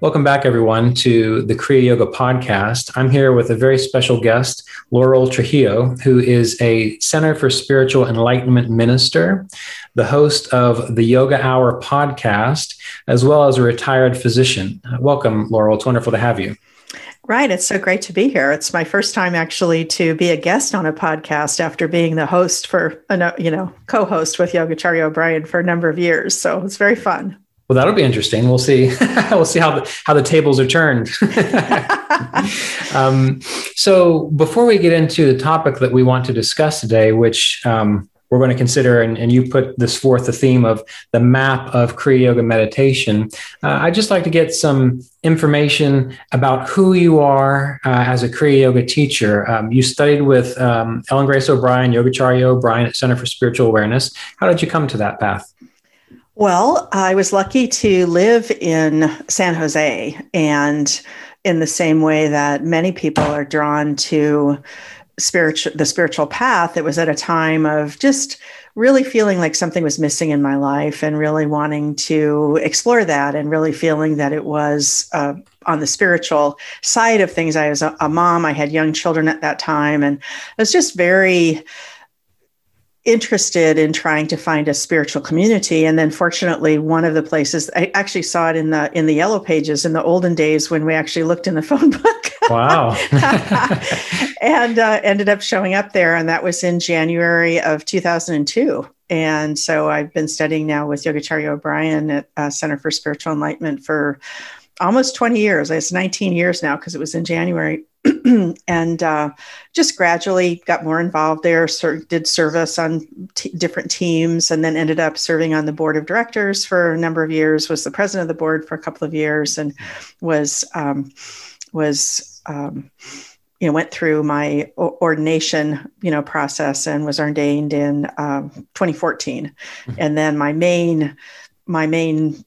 Welcome back, everyone, to the Kriya Yoga podcast. I'm here with a very special guest, Laurel Trujillo, who is a Center for Spiritual Enlightenment minister, the host of the Yoga Hour podcast, as well as a retired physician. Uh, welcome, Laurel. It's wonderful to have you. Right. It's so great to be here. It's my first time actually to be a guest on a podcast after being the host for, uh, you know, co host with Yogacharya O'Brien for a number of years. So it's very fun. Well, that'll be interesting. We'll see. we'll see how the, how the tables are turned. um, so, before we get into the topic that we want to discuss today, which um, we're going to consider, and, and, you put this forth the theme of the map of Kriya Yoga meditation. Uh, I'd just like to get some information about who you are uh, as a Kriya Yoga teacher. Um, you studied with um, Ellen Grace O'Brien, Yogacharya O'Brien at Center for Spiritual Awareness. How did you come to that path? Well, I was lucky to live in San Jose, and in the same way that many people are drawn to spiritual the spiritual path, it was at a time of just really feeling like something was missing in my life and really wanting to explore that and really feeling that it was uh, on the spiritual side of things. I was a, a mom, I had young children at that time, and I was just very interested in trying to find a spiritual community. And then fortunately one of the places i actually saw it in the in the yellow pages in the olden days when we actually looked in the phone book. Wow. And uh, ended up showing up there and that was in january of 2002 and so i've been studying now with yogacharya o'brien at uh, center for spiritual enlightenment for almost 20 years. It's 19 years now because it was in january and uh, just gradually got more involved there. Ser- did service on t- different teams, and then ended up serving on the board of directors for a number of years. Was the president of the board for a couple of years, and was um, was um, you know went through my ordination you know process and was ordained in uh, 2014. Mm-hmm. And then my main my main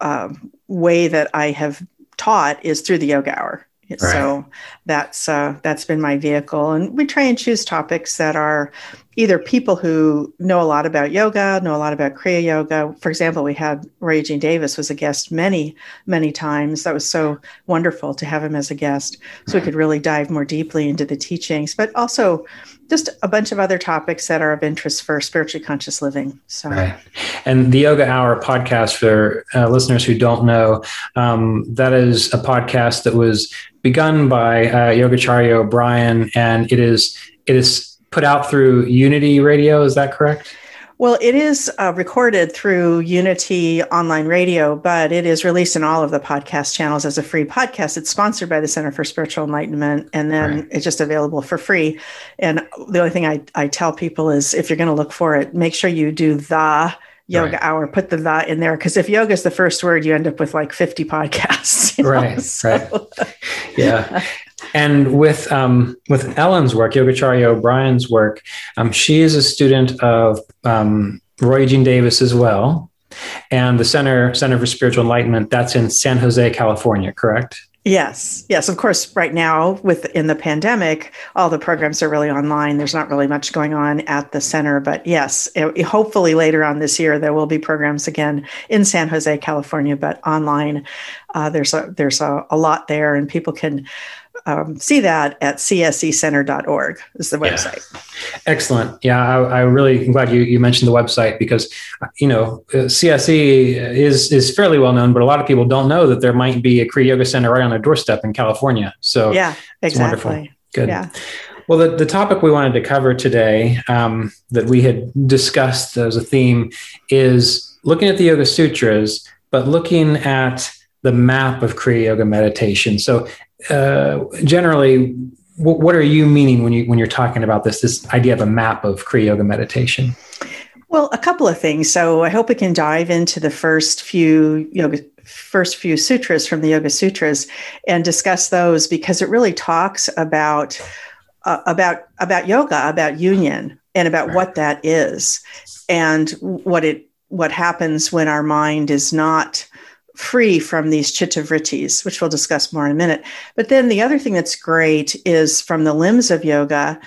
uh, way that I have taught is through the yoga hour Right. So that's uh, that's been my vehicle, and we try and choose topics that are either people who know a lot about yoga, know a lot about Kriya Yoga. For example, we had Roy Eugene Davis was a guest many many times. That was so wonderful to have him as a guest, so we could really dive more deeply into the teachings, but also just a bunch of other topics that are of interest for spiritually conscious living. So, right. And the Yoga Hour podcast for uh, listeners who don't know, um, that is a podcast that was begun by uh, Yogacharya O'Brien, and it is it is put out through Unity Radio. Is that correct? Well, it is uh, recorded through Unity Online Radio, but it is released in all of the podcast channels as a free podcast. It's sponsored by the Center for Spiritual Enlightenment, and then right. it's just available for free. And the only thing I, I tell people is if you're going to look for it, make sure you do the yoga right. hour put the that in there because if yoga is the first word you end up with like 50 podcasts you know? right so. right yeah and with um, with ellen's work yogacharya o'brien's work um, she is a student of um, roy Eugene davis as well and the center center for spiritual enlightenment that's in san jose california correct Yes, yes. Of course, right now with in the pandemic, all the programs are really online. There's not really much going on at the center, but yes, it, hopefully later on this year there will be programs again in San Jose, California, but online. Uh, there's a there's a, a lot there, and people can um, see that at csecenter.org is the website. Yeah. Excellent. Yeah, I, I really am glad you, you mentioned the website because, you know, CSE is, is fairly well known, but a lot of people don't know that there might be a Kriya Yoga Center right on their doorstep in California. So yeah, exactly. wonderful. Good. Yeah. Well, the, the topic we wanted to cover today um, that we had discussed as a theme is looking at the Yoga Sutras, but looking at the map of Kriya Yoga meditation. So, uh, generally, w- what are you meaning when you when you're talking about this this idea of a map of Kriya Yoga meditation? Well, a couple of things. So I hope we can dive into the first few yoga first few sutras from the Yoga Sutras and discuss those because it really talks about uh, about about yoga, about union, and about right. what that is, and what it what happens when our mind is not free from these chitta vrittis, which we'll discuss more in a minute. But then the other thing that's great is from the limbs of yoga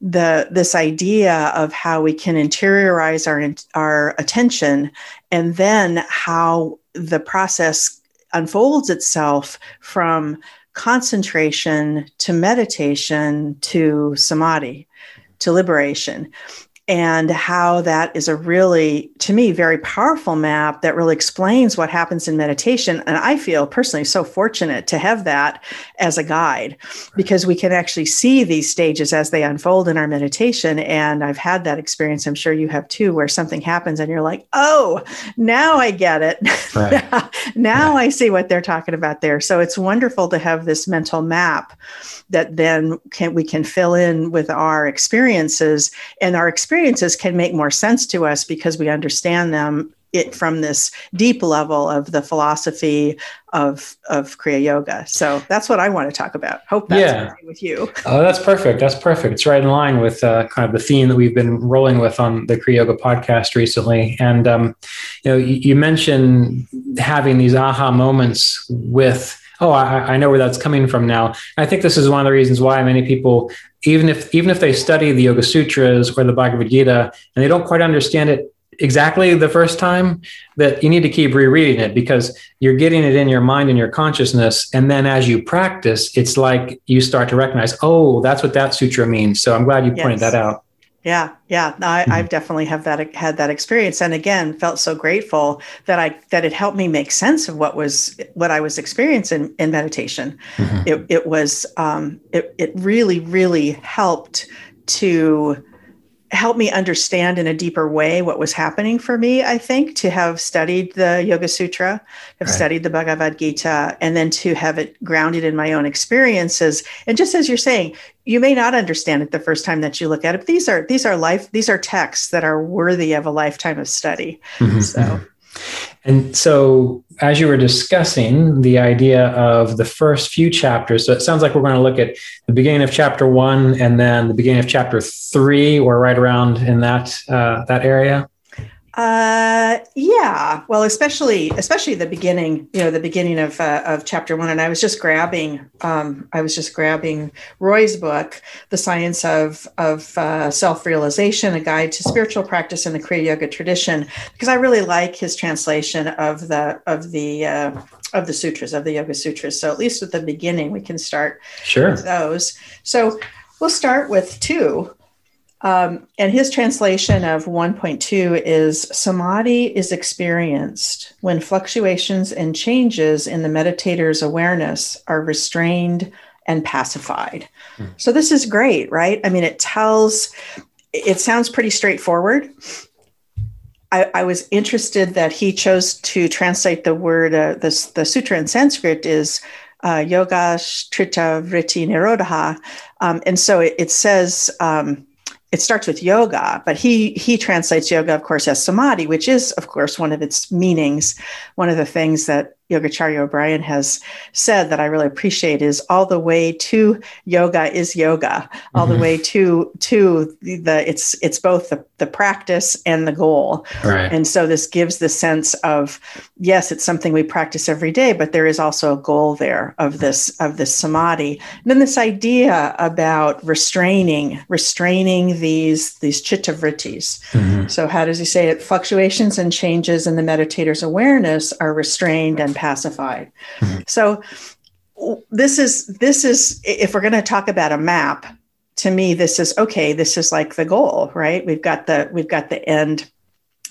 the this idea of how we can interiorize our our attention and then how the process unfolds itself from concentration to meditation to samadhi to liberation and how that is a really, to me, very powerful map that really explains what happens in meditation. And I feel personally so fortunate to have that as a guide because we can actually see these stages as they unfold in our meditation. And I've had that experience, I'm sure you have too, where something happens and you're like, oh, now I get it. Right. now I see what they're talking about there. So it's wonderful to have this mental map that then can we can fill in with our experiences. And our experiences can make more sense to us because we understand them it from this deep level of the philosophy of of kriya yoga. So that's what i want to talk about. Hope that's yeah. with you. Oh that's perfect. That's perfect. It's right in line with uh, kind of the theme that we've been rolling with on the kriya yoga podcast recently. And um, you know you, you mentioned having these aha moments with oh, I, I know where that's coming from now. I think this is one of the reasons why many people, even if even if they study the Yoga Sutras or the Bhagavad Gita and they don't quite understand it exactly the first time, that you need to keep rereading it because you're getting it in your mind and your consciousness. And then as you practice, it's like you start to recognize, oh, that's what that sutra means. So I'm glad you yes. pointed that out. Yeah, yeah, I, mm-hmm. I've definitely have that had that experience, and again, felt so grateful that I that it helped me make sense of what was what I was experiencing in meditation. Mm-hmm. It it was um, it it really really helped to helped me understand in a deeper way what was happening for me, I think, to have studied the Yoga Sutra, have right. studied the Bhagavad Gita, and then to have it grounded in my own experiences. And just as you're saying, you may not understand it the first time that you look at it, but these are these are life, these are texts that are worthy of a lifetime of study. Mm-hmm. So mm-hmm. And so, as you were discussing the idea of the first few chapters, so it sounds like we're going to look at the beginning of chapter one and then the beginning of chapter three, or right around in that uh, that area. Uh, yeah. Well, especially especially the beginning, you know, the beginning of uh, of chapter one, and I was just grabbing, um, I was just grabbing Roy's book, "The Science of of uh, Self Realization: A Guide to Spiritual Practice in the Kriya Yoga Tradition," because I really like his translation of the of the uh, of the sutras of the Yoga Sutras. So at least at the beginning, we can start sure with those. So we'll start with two. Um, and his translation of 1.2 is Samadhi is experienced when fluctuations and changes in the meditator's awareness are restrained and pacified. Mm. So, this is great, right? I mean, it tells, it sounds pretty straightforward. I, I was interested that he chose to translate the word, uh, the, the sutra in Sanskrit is uh, Yoga Chitta Vritti Nirodha. Um, and so it, it says, um, it starts with yoga, but he he translates yoga, of course, as samadhi, which is, of course, one of its meanings. One of the things that Yogacharya O'Brien has said that I really appreciate is all the way to yoga is yoga, all mm-hmm. the way to to the it's it's both the, the practice and the goal. Right. And so this gives the sense of yes, it's something we practice every day, but there is also a goal there of this of this samadhi. And then this idea about restraining, restraining these these chitta vrittis. Mm-hmm. So how does he say it? Fluctuations and changes in the meditator's awareness are restrained and pacified. Mm-hmm. So this is this is if we're going to talk about a map, to me this is okay, this is like the goal, right? We've got the we've got the end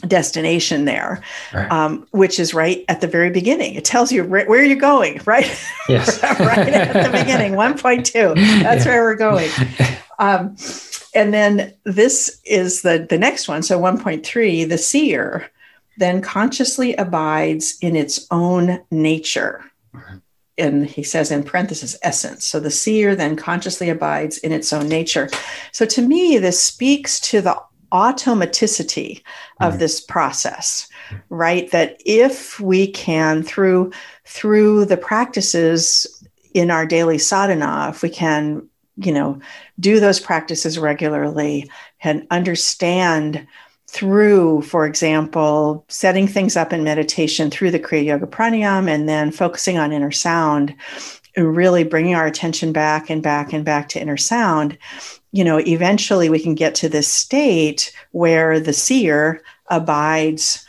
destination there, right. um, which is right at the very beginning. It tells you right, where you're going, right? Yes. right at the beginning, 1.2. That's yeah. where we're going. Um, and then this is the, the next one. So 1.3, the seer then consciously abides in its own nature. And he says in parenthesis, essence. So the seer then consciously abides in its own nature. So to me, this speaks to the automaticity of mm-hmm. this process right that if we can through through the practices in our daily sadhana if we can you know do those practices regularly and understand through for example setting things up in meditation through the kriya yoga pranayama and then focusing on inner sound really bringing our attention back and back and back to inner sound you know eventually we can get to this state where the seer abides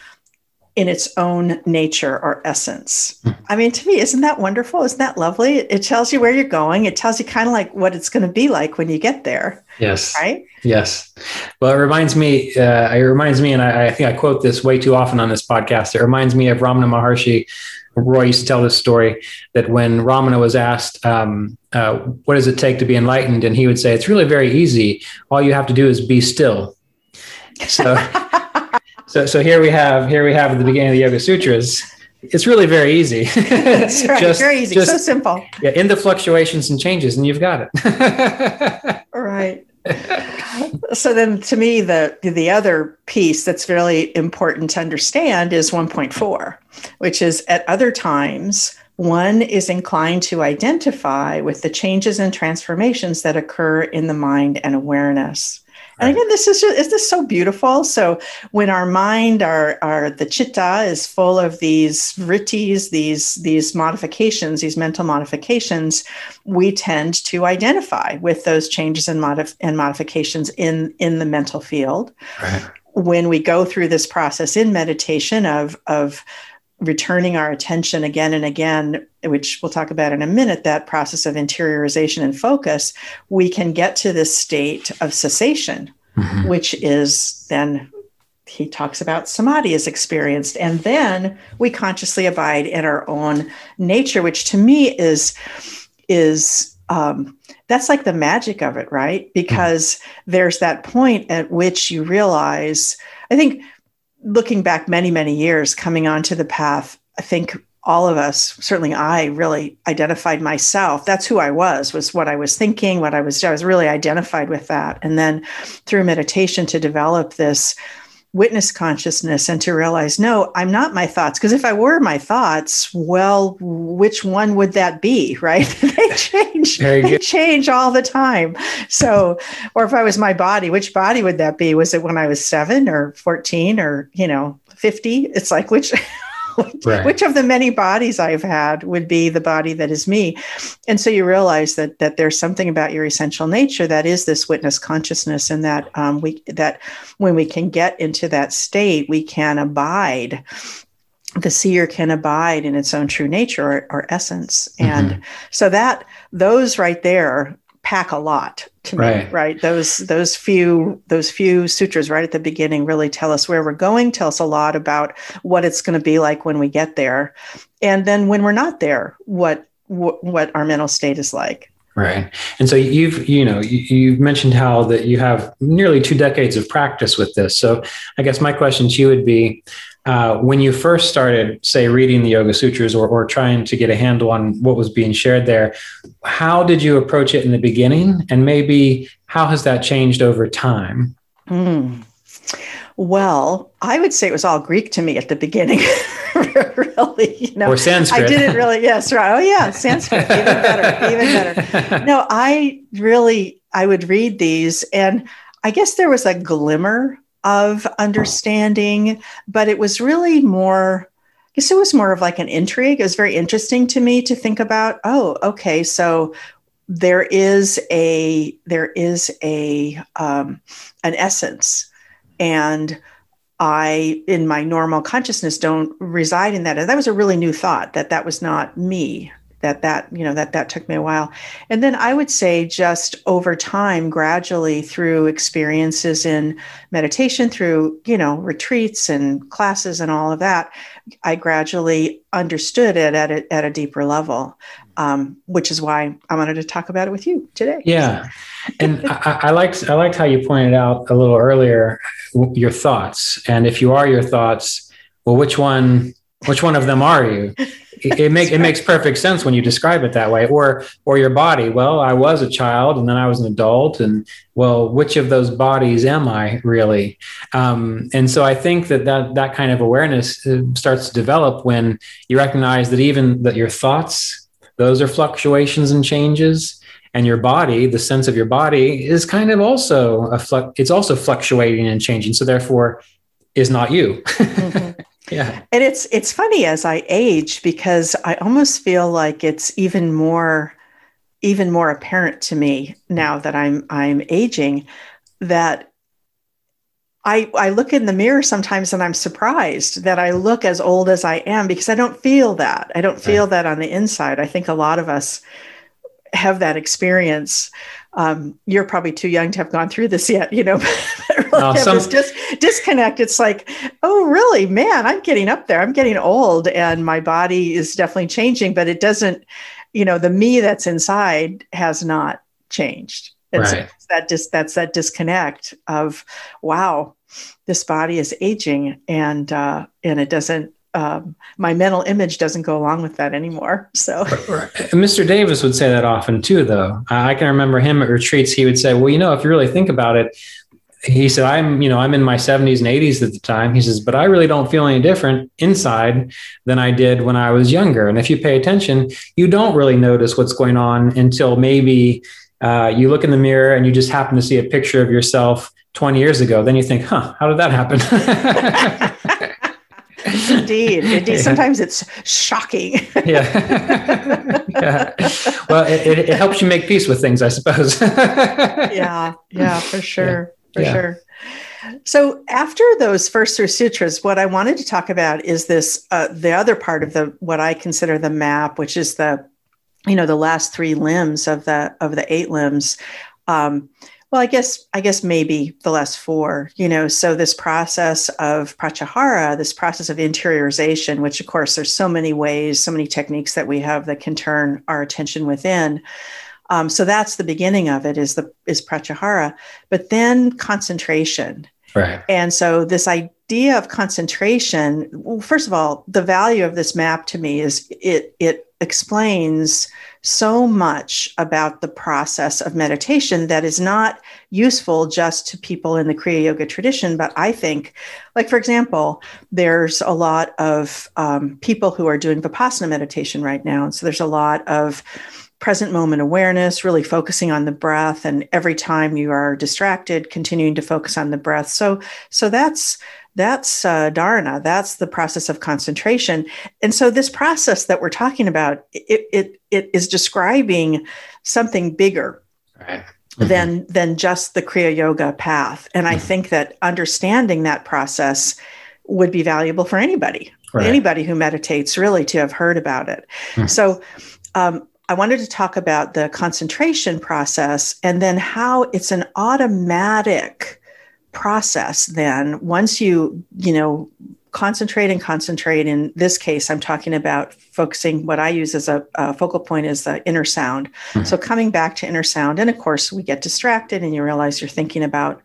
in its own nature or essence. I mean, to me, isn't that wonderful? Isn't that lovely? It, tells you where you're going. It tells you kind of like what it's going to be like when you get there. Yes. Right. Yes. Well, it reminds me. Uh, it reminds me, and I, I, think I quote this way too often on this podcast. It reminds me of Ramana Maharshi. Roy used to tell this story that when Ramana was asked, um, uh, "What does it take to be enlightened?" and he would say, "It's really very easy. All you have to do is be still." So. So, so here we have here we have at the beginning of the Yoga Sutras. It's really very easy. That's right. just, very easy. Just, so simple. Yeah, in the fluctuations and changes, and you've got it. right. so then to me the the other piece that's really important to understand is 1.4 which is at other times one is inclined to identify with the changes and transformations that occur in the mind and awareness and again, this is just, is this so beautiful? So when our mind, our, our the chitta is full of these vrittis, these these modifications, these mental modifications, we tend to identify with those changes and, modif- and modifications in in the mental field. Right. When we go through this process in meditation of of returning our attention again and again, which we'll talk about in a minute, that process of interiorization and focus, we can get to this state of cessation, mm-hmm. which is then he talks about samadhi is experienced. And then we consciously abide in our own nature, which to me is is um, that's like the magic of it, right? Because mm-hmm. there's that point at which you realize, I think looking back many, many years coming onto the path, I think all of us, certainly I really identified myself. That's who I was, was what I was thinking, what I was, I was really identified with that. And then through meditation to develop this witness consciousness and to realize, no, I'm not my thoughts. Because if I were my thoughts, well, which one would that be? Right? they change. They change all the time. So, or if I was my body, which body would that be? Was it when I was seven or 14 or, you know, 50? It's like, which right. which of the many bodies I've had would be the body that is me. And so you realize that that there's something about your essential nature that is this witness consciousness, and that um, we that when we can get into that state, we can abide the seer can abide in its own true nature or, or essence and mm-hmm. so that those right there pack a lot to right. me right. those those few those few sutras right at the beginning really tell us where we're going tell us a lot about what it's going to be like when we get there. And then when we're not there what what, what our mental state is like. Right. And so you've you know you, you've mentioned how that you have nearly two decades of practice with this. So i guess my question to you would be uh, when you first started, say, reading the Yoga Sutras or, or trying to get a handle on what was being shared there, how did you approach it in the beginning? And maybe how has that changed over time? Mm. Well, I would say it was all Greek to me at the beginning. really, you know, or Sanskrit. I didn't really. Yes, right. Oh, yeah, Sanskrit. even better. Even better. No, I really. I would read these, and I guess there was a glimmer of understanding, but it was really more, I guess it was more of like an intrigue. It was very interesting to me to think about, oh, okay, so there is a there is a um, an essence. And i in my normal consciousness don't reside in that. And that was a really new thought that that was not me that that you know that that took me a while. And then i would say just over time gradually through experiences in meditation through you know retreats and classes and all of that i gradually understood it at a, at a deeper level um, which is why i wanted to talk about it with you today. Yeah. And I, I liked i liked how you pointed out a little earlier your thoughts. And if you are your thoughts well which one which one of them are you it, it make, it makes perfect sense when you describe it that way. Or or your body. Well, I was a child and then I was an adult, and well, which of those bodies am I really? Um, and so I think that that that kind of awareness uh, starts to develop when you recognize that even that your thoughts, those are fluctuations and changes and your body the sense of your body is kind of also a flu- it's also fluctuating and changing so therefore is not you mm-hmm. yeah and it's it's funny as i age because i almost feel like it's even more even more apparent to me now that i'm i'm aging that I, I look in the mirror sometimes and I'm surprised that I look as old as I am because I don't feel that. I don't feel right. that on the inside. I think a lot of us have that experience. Um, you're probably too young to have gone through this yet, you know. no, some... this dis- disconnect. It's like, oh, really, man, I'm getting up there. I'm getting old, and my body is definitely changing, but it doesn't. You know, the me that's inside has not changed. And right. so that dis- that's that disconnect of, wow, this body is aging, and uh, and it doesn't um, my mental image doesn't go along with that anymore. So, Mr. Davis would say that often too, though. I can remember him at retreats. He would say, "Well, you know, if you really think about it." He said, "I'm, you know, I'm in my 70s and 80s at the time." He says, "But I really don't feel any different inside than I did when I was younger. And if you pay attention, you don't really notice what's going on until maybe uh, you look in the mirror and you just happen to see a picture of yourself 20 years ago. Then you think, huh, how did that happen?" indeed, indeed. Yeah. Sometimes it's shocking. yeah. yeah. Well, it, it, helps you make peace with things, I suppose. yeah. Yeah, for sure. Yeah. For sure. So after those first three sutras, what I wanted to talk about is this uh, the other part of the what I consider the map, which is the you know the last three limbs of the of the eight limbs. Um, well, I guess I guess maybe the last four, you know. So this process of pratyahara, this process of interiorization, which of course there's so many ways, so many techniques that we have that can turn our attention within. Um, so that's the beginning of it is the is pratyahara, but then concentration. Right. And so this idea of concentration, well, first of all, the value of this map to me is it it explains so much about the process of meditation that is not useful just to people in the Kriya Yoga tradition. But I think, like, for example, there's a lot of um, people who are doing Vipassana meditation right now. And so there's a lot of present moment awareness, really focusing on the breath. And every time you are distracted, continuing to focus on the breath. So, so that's that's uh, dharana that's the process of concentration and so this process that we're talking about it it, it is describing something bigger right. mm-hmm. than than just the kriya yoga path and mm-hmm. i think that understanding that process would be valuable for anybody right. anybody who meditates really to have heard about it mm-hmm. so um, I wanted to talk about the concentration process and then how it's an automatic process then once you you know concentrate and concentrate. In this case i'm talking about focusing what i use as a, a focal point is the inner sound. Mm-hmm. so coming back to inner sound and of course we get distracted and you realize you're thinking about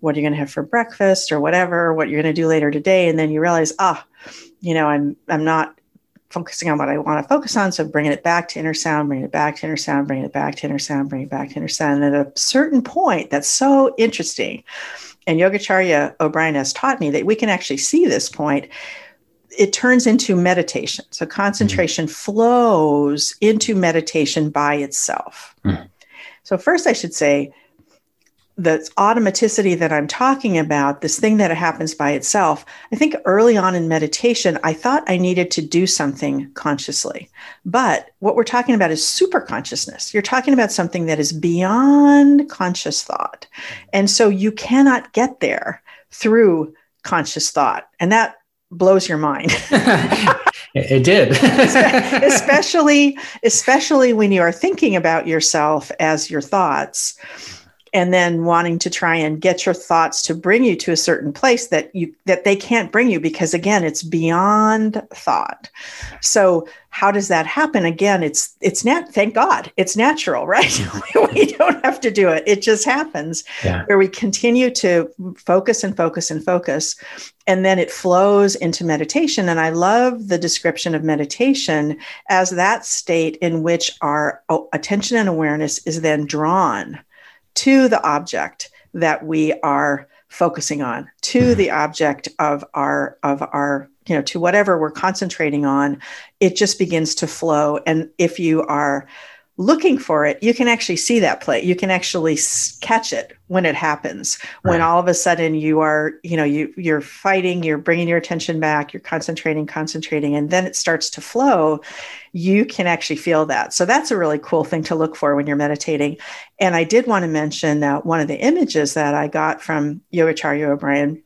what you're going to have for breakfast or whatever what you're going to do later today. And then you realize ah you know i'm i'm not focusing on what I want to focus on. So bringing it back to inner sound, bringing it back to inner sound, bringing it back to inner sound, bringing it back to inner sound. And at a certain point, that's so interesting. And Yogacharya O'Brien has taught me that we can actually see this point. It turns into meditation. So concentration mm-hmm. flows into meditation by itself. Mm-hmm. So, first, I should say, the automaticity that I'm talking about, this thing that happens by itself, I think early on in meditation, I thought I needed to do something consciously. But what we're talking about is super consciousness. You're talking about something that is beyond conscious thought. And so you cannot get there through conscious thought. And that blows your mind. it did. especially especially when you are thinking about yourself as your thoughts and then wanting to try and get your thoughts to bring you to a certain place that you that they can't bring you because again it's beyond thought. So how does that happen? Again it's it's nat thank god it's natural right? We don't have to do it. It just happens yeah. where we continue to focus and focus and focus and then it flows into meditation. And i love the description of meditation as that state in which our oh, attention and awareness is then drawn to the object that we are focusing on to mm-hmm. the object of our of our you know to whatever we're concentrating on it just begins to flow and if you are looking for it, you can actually see that play. You can actually catch it when it happens. Right. When all of a sudden you are, you know, you you're fighting, you're bringing your attention back, you're concentrating, concentrating, and then it starts to flow. You can actually feel that. So that's a really cool thing to look for when you're meditating. And I did want to mention that one of the images that I got from Yogacharya O'Brien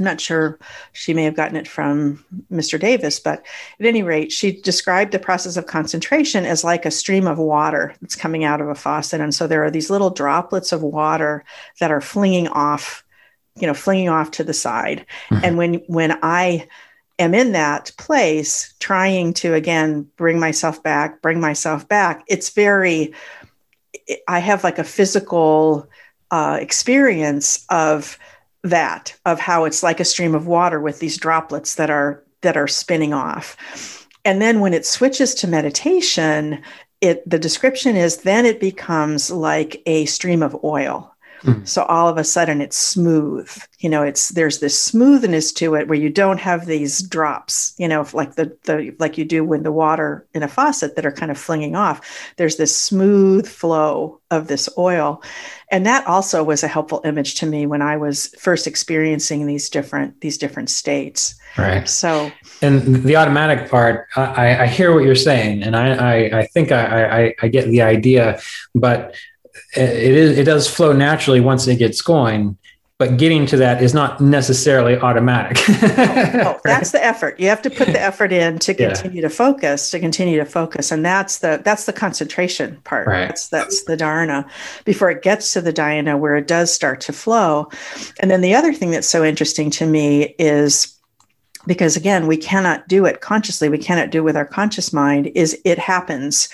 I'm not sure she may have gotten it from Mr. Davis, but at any rate, she described the process of concentration as like a stream of water that's coming out of a faucet. And so there are these little droplets of water that are flinging off, you know, flinging off to the side. Mm-hmm. And when when I am in that place, trying to again bring myself back, bring myself back, it's very, I have like a physical uh, experience of that of how it's like a stream of water with these droplets that are that are spinning off. And then when it switches to meditation it the description is then it becomes like a stream of oil mm. so all of a sudden it's smooth you know it's there's this smoothness to it where you don't have these drops you know like the the like you do when the water in a faucet that are kind of flinging off. There's this smooth flow of this oil. And that also was a helpful image to me when i was first experiencing these different these different states. Right. So and the automatic part i i hear what you're saying and i i, I think I, I i get the idea but it is it does flow naturally once it gets going but getting to that is not necessarily automatic. oh, that's the effort. You have to put the effort in to continue yeah. to focus, to continue to focus, and that's the that's the concentration part. Right. That's that's the dharana before it gets to the dhyana where it does start to flow. And then the other thing that's so interesting to me is because again, we cannot do it consciously. We cannot do it with our conscious mind. Is it happens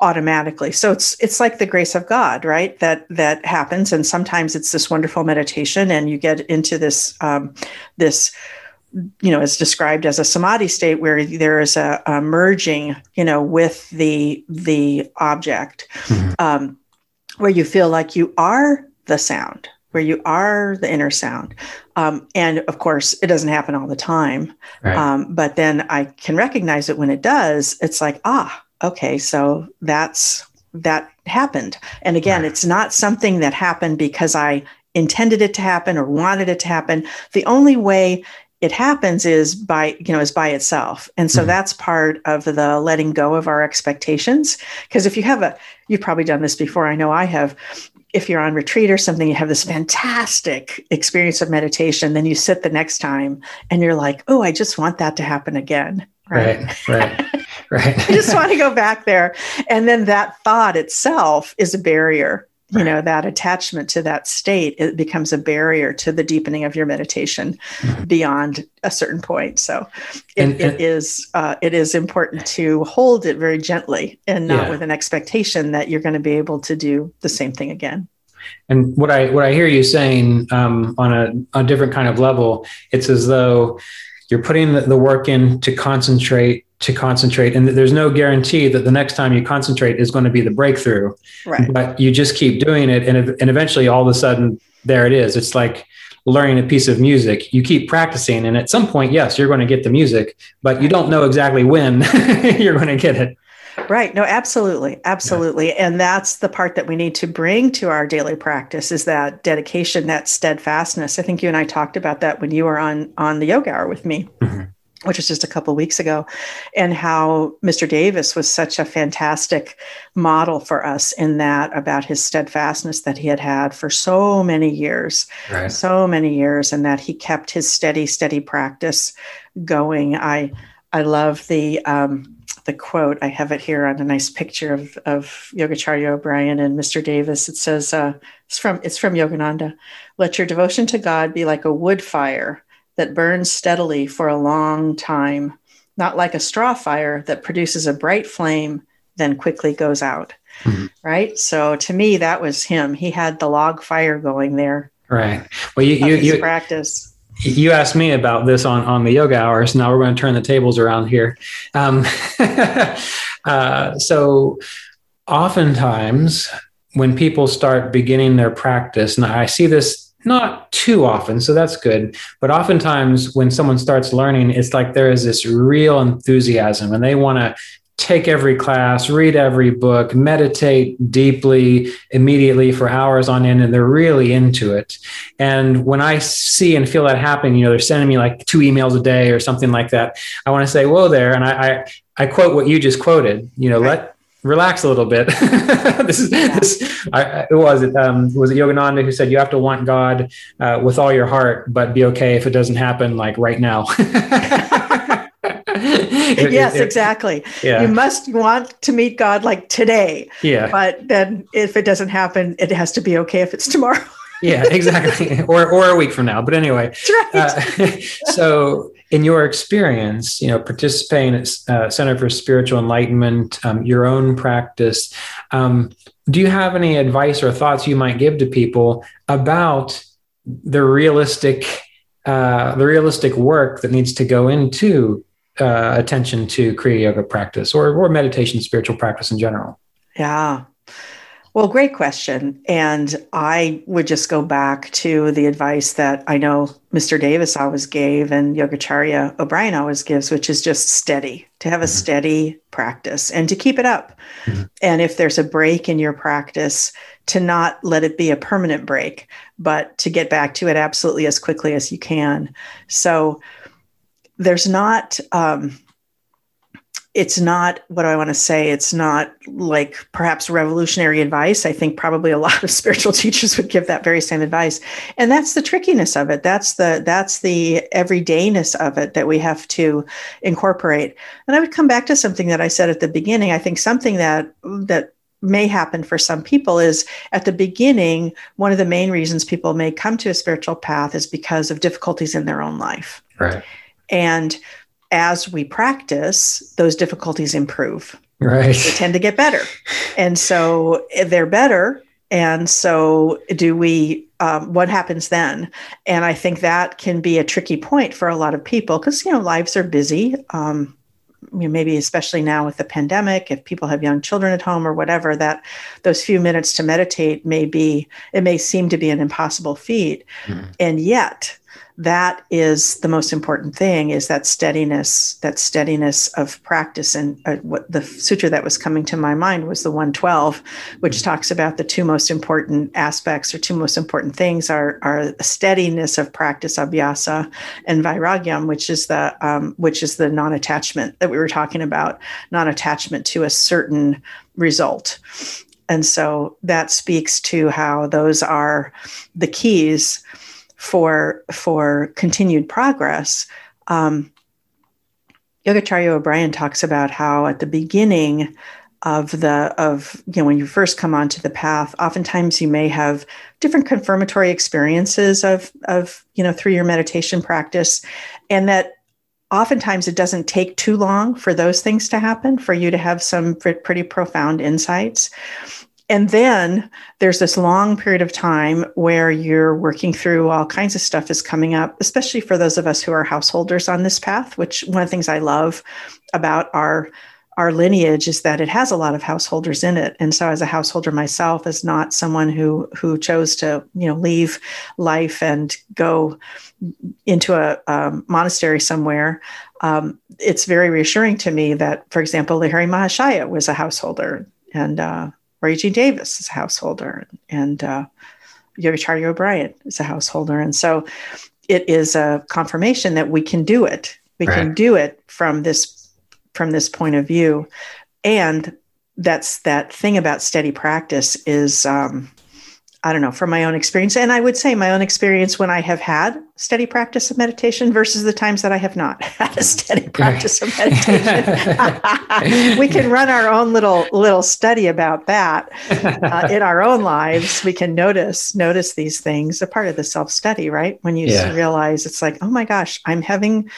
automatically. So it's it's like the grace of God, right? That that happens, and sometimes it's this wonderful meditation, and you get into this um, this you know is described as a samadhi state where there is a, a merging you know with the the object mm-hmm. um, where you feel like you are the sound where you are the inner sound um, and of course it doesn't happen all the time right. um, but then i can recognize it when it does it's like ah okay, so that's that happened. And again, it's not something that happened because I intended it to happen or wanted it to happen. The only way it happens is by you know is by itself and so mm-hmm. that's part of the letting go of our expectations because if you have a you've probably done this before i know i have if you're on retreat or something you have this fantastic experience of meditation then you sit the next time and you're like oh i just want that to happen again right right, right. right. I just want to go back there. And then that thought itself is a barrier. You know, that attachment to that state, it becomes a barrier to the deepening of your meditation mm-hmm. beyond a certain point. So it, and, and, it is uh, it is important to hold it very gently and not yeah. with an expectation that you're going to be able to do the same thing again. And what I what I hear you saying um, on a, a different kind of level, it's as though you're putting the, work in to concentrate to concentrate and there's no guarantee that the next time you concentrate is going to be the breakthrough. Right. but you just keep doing it and, and eventually all of a sudden there it is. It's like learning a piece of music. You keep practicing and at some point yes you're going to get the music but you don't know exactly when you're going to get it Right. No, absolutely. Absolutely. Yeah. And that's the part that we need to bring to our daily practice is that dedication, that steadfastness. I think you and I talked about that when you were on on the yoga hour with me. Mm-hmm. Which was just a couple weeks ago, and how Mr. Davis was such a fantastic model for us in that about his steadfastness that he had had for so many years, right. so many years, and that he kept his steady, steady practice going. I I love the um, the quote. I have it here on a nice picture of of Yogacharya O'Brien and Mr. Davis. It says, uh, "It's from it's from Yogananda. Let your devotion to God be like a wood fire that burns steadily for a long time, not like a straw fire that produces a bright flame then quickly goes out." Mm-hmm. Right. So to me, that was him. He had the log fire going there. Right. Well, you you, you practice you asked me about this on, on the yoga hours. Now we're going to turn the tables around here. Um, uh, so, oftentimes, when people start beginning their practice, and I see this not too often, so that's good, but oftentimes when someone starts learning, it's like there is this real enthusiasm and they want to take every class, read every book, meditate deeply immediately for hours on end, and they're really into it. And when I see and feel that happening, you know, they're sending me like two emails a day or something like that. I want to say, "Whoa, there!" And I, I, I quote what you just quoted. You know, right. let relax a little bit. this is this. I, it was it um, was it Yogananda who said you have to want God uh, with all your heart, but be okay if it doesn't happen like right now. it, yes, it, exactly. Yeah. You must want to meet God like today. Yeah. But then if it doesn't happen, it has to be okay if it's tomorrow. yeah, exactly. or or a week from now. But anyway. Right. Uh, so in your experience, you know, participating at uh, Center for Spiritual Enlightenment, um, your own practice, um, do you have any advice or thoughts you might give to people about the realistic uh, the realistic work that needs to go into uh, attention to Kriya Yoga practice or, or meditation, spiritual practice in general? Yeah. Well, great question. And I would just go back to the advice that I know Mr. Davis always gave and Yogacharya O'Brien always gives, which is just steady, to have a mm-hmm. steady practice and to keep it up. Mm-hmm. And if there's a break in your practice, to not let it be a permanent break, but to get back to it absolutely as quickly as you can. So, there's not um, it's not what I want to say. It's not like perhaps revolutionary advice. I think probably a lot of spiritual teachers would give that very same advice. And that's the trickiness of it. That's the that's the everydayness of it that we have to incorporate. And I would come back to something that I said at the beginning. I think something that that may happen for some people is at the beginning one of the main reasons people may come to a spiritual path is because of difficulties in their own life. Right. And as we practice, those difficulties improve. Right. They tend to get better. And so they're better. And so, do we, um, what happens then? And I think that can be a tricky point for a lot of people because, you know, lives are busy. Um, maybe especially now with the pandemic, if people have young children at home or whatever, that those few minutes to meditate may be, it may seem to be an impossible feat. Mm. And yet, that is the most important thing is that steadiness that steadiness of practice. And uh, what the sutra that was coming to my mind was the 112 which talks about the two most important aspects or two most important things are are steadiness of practice abhyasa and vairagyam which is the um, which is the non-attachment that we were talking about non-attachment to a certain result. And so that speaks to how those are the keys for for continued progress. Um, Yogacharya O'Brien talks about how at the beginning of the of you know when you first come onto the path, oftentimes you may have different confirmatory experiences of of you know through your meditation practice, and that oftentimes it doesn't take too long for those things to happen for you to have some pretty profound insights and then there's this long period of time where you're working through all kinds of stuff is coming up, especially for those of us who are householders on this path, which one of the things I love about our our lineage is that it has a lot of householders in it. And so as a householder myself as not someone who who chose to you know leave life and go into a um, monastery somewhere um, it's very reassuring to me that for example the lahiri mahashaya was a householder. And uh, Reggie Davis is a householder, and uh, Yogacharya O'Brien is a householder. And so it is a confirmation that we can do it. We right. can do it from this from this point of view. And that's that thing about steady practice is um, I don't know, from my own experience. And I would say my own experience when I have had steady practice of meditation versus the times that I have not had a steady practice of meditation. we can run our own little little study about that uh, in our own lives. We can notice notice these things. A part of the self study, right? When you yeah. realize it's like, oh my gosh, I'm having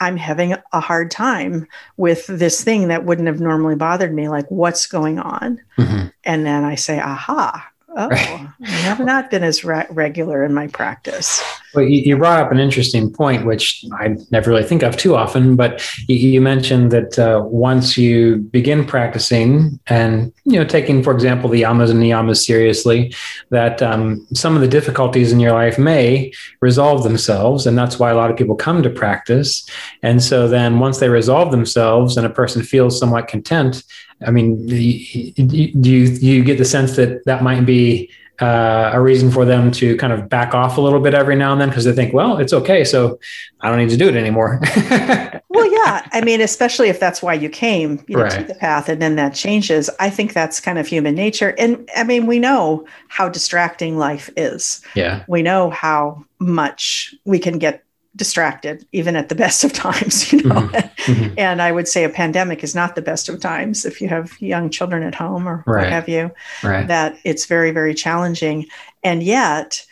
I'm having a hard time with this thing that wouldn't have normally bothered me. Like, what's going on? Mm-hmm. And then I say, aha, Oh, I have not been as re- regular in my practice. Well, you, you, brought up an interesting point, which I never really think of too often. But you, you mentioned that uh, once you begin practicing and you know taking, for example, the yamas and niyamas seriously, that um, some of the difficulties in your life may resolve themselves, and that's why a lot of people come to practice. And so then, once they resolve themselves, and a person feels somewhat content, I mean, do you, do you get the sense that that might be uh, a reason for them to kind of back off a little bit every now and then because they think, well, it's okay, so I don't need to do it anymore. well, yeah, I mean, especially if that's why you came you know, right. to the path, and then that changes. I think that's kind of human nature, and I mean, we know how distracting life is. Yeah, we know how much we can get distracted even at the best of times you know mm-hmm. mm-hmm. and i would say a pandemic is not the best of times if you have young children at home or right. what have you right. that it's very very challenging and yet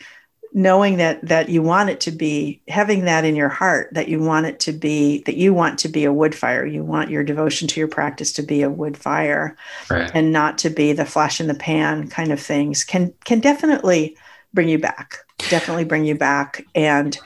knowing that that you want it to be having that in your heart that you want it to be that you want to be a wood fire you want your devotion to your practice to be a wood fire right. and not to be the flash in the pan kind of things can can definitely bring you back definitely bring you back and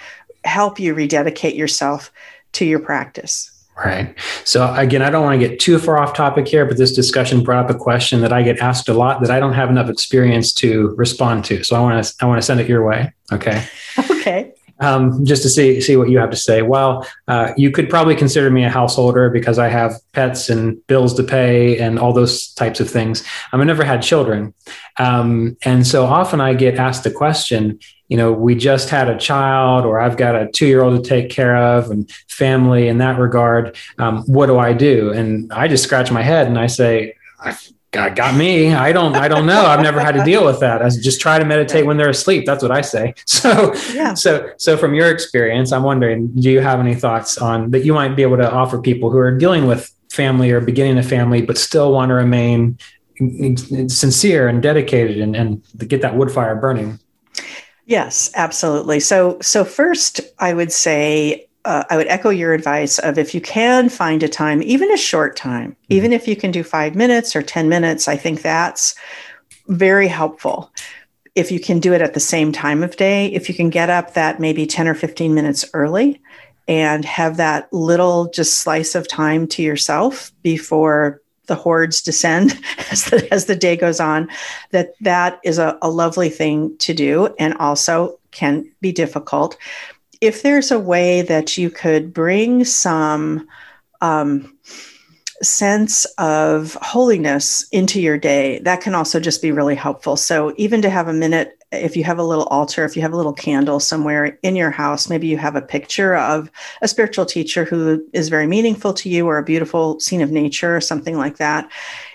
help you rededicate yourself to your practice. Right. So again, I don't want to get too far off topic here, but this discussion brought up a question that I get asked a lot that I don't have enough experience to respond to. So I want to I want to send it your way. Okay. Okay. Um, just to see see what you have to say. Well, uh, you could probably consider me a householder because I have pets and bills to pay and all those types of things. Um, I never had children, um, and so often I get asked the question: you know, we just had a child, or I've got a two year old to take care of, and family in that regard. Um, what do I do? And I just scratch my head and I say, God got me. I don't, I don't know. I've never had to deal with that. I just try to meditate when they're asleep. That's what I say. So, yeah. so, so from your experience, I'm wondering, do you have any thoughts on that you might be able to offer people who are dealing with family or beginning a family, but still want to remain sincere and dedicated and, and get that wood fire burning? Yes, absolutely. So, so first, I would say uh, I would echo your advice of if you can find a time, even a short time, mm-hmm. even if you can do five minutes or ten minutes, I think that's very helpful. If you can do it at the same time of day, if you can get up that maybe ten or fifteen minutes early, and have that little just slice of time to yourself before the hordes descend as the, as the day goes on that that is a, a lovely thing to do and also can be difficult if there's a way that you could bring some um, sense of holiness into your day, that can also just be really helpful. So, even to have a minute if you have a little altar, if you have a little candle somewhere in your house, maybe you have a picture of a spiritual teacher who is very meaningful to you or a beautiful scene of nature or something like that.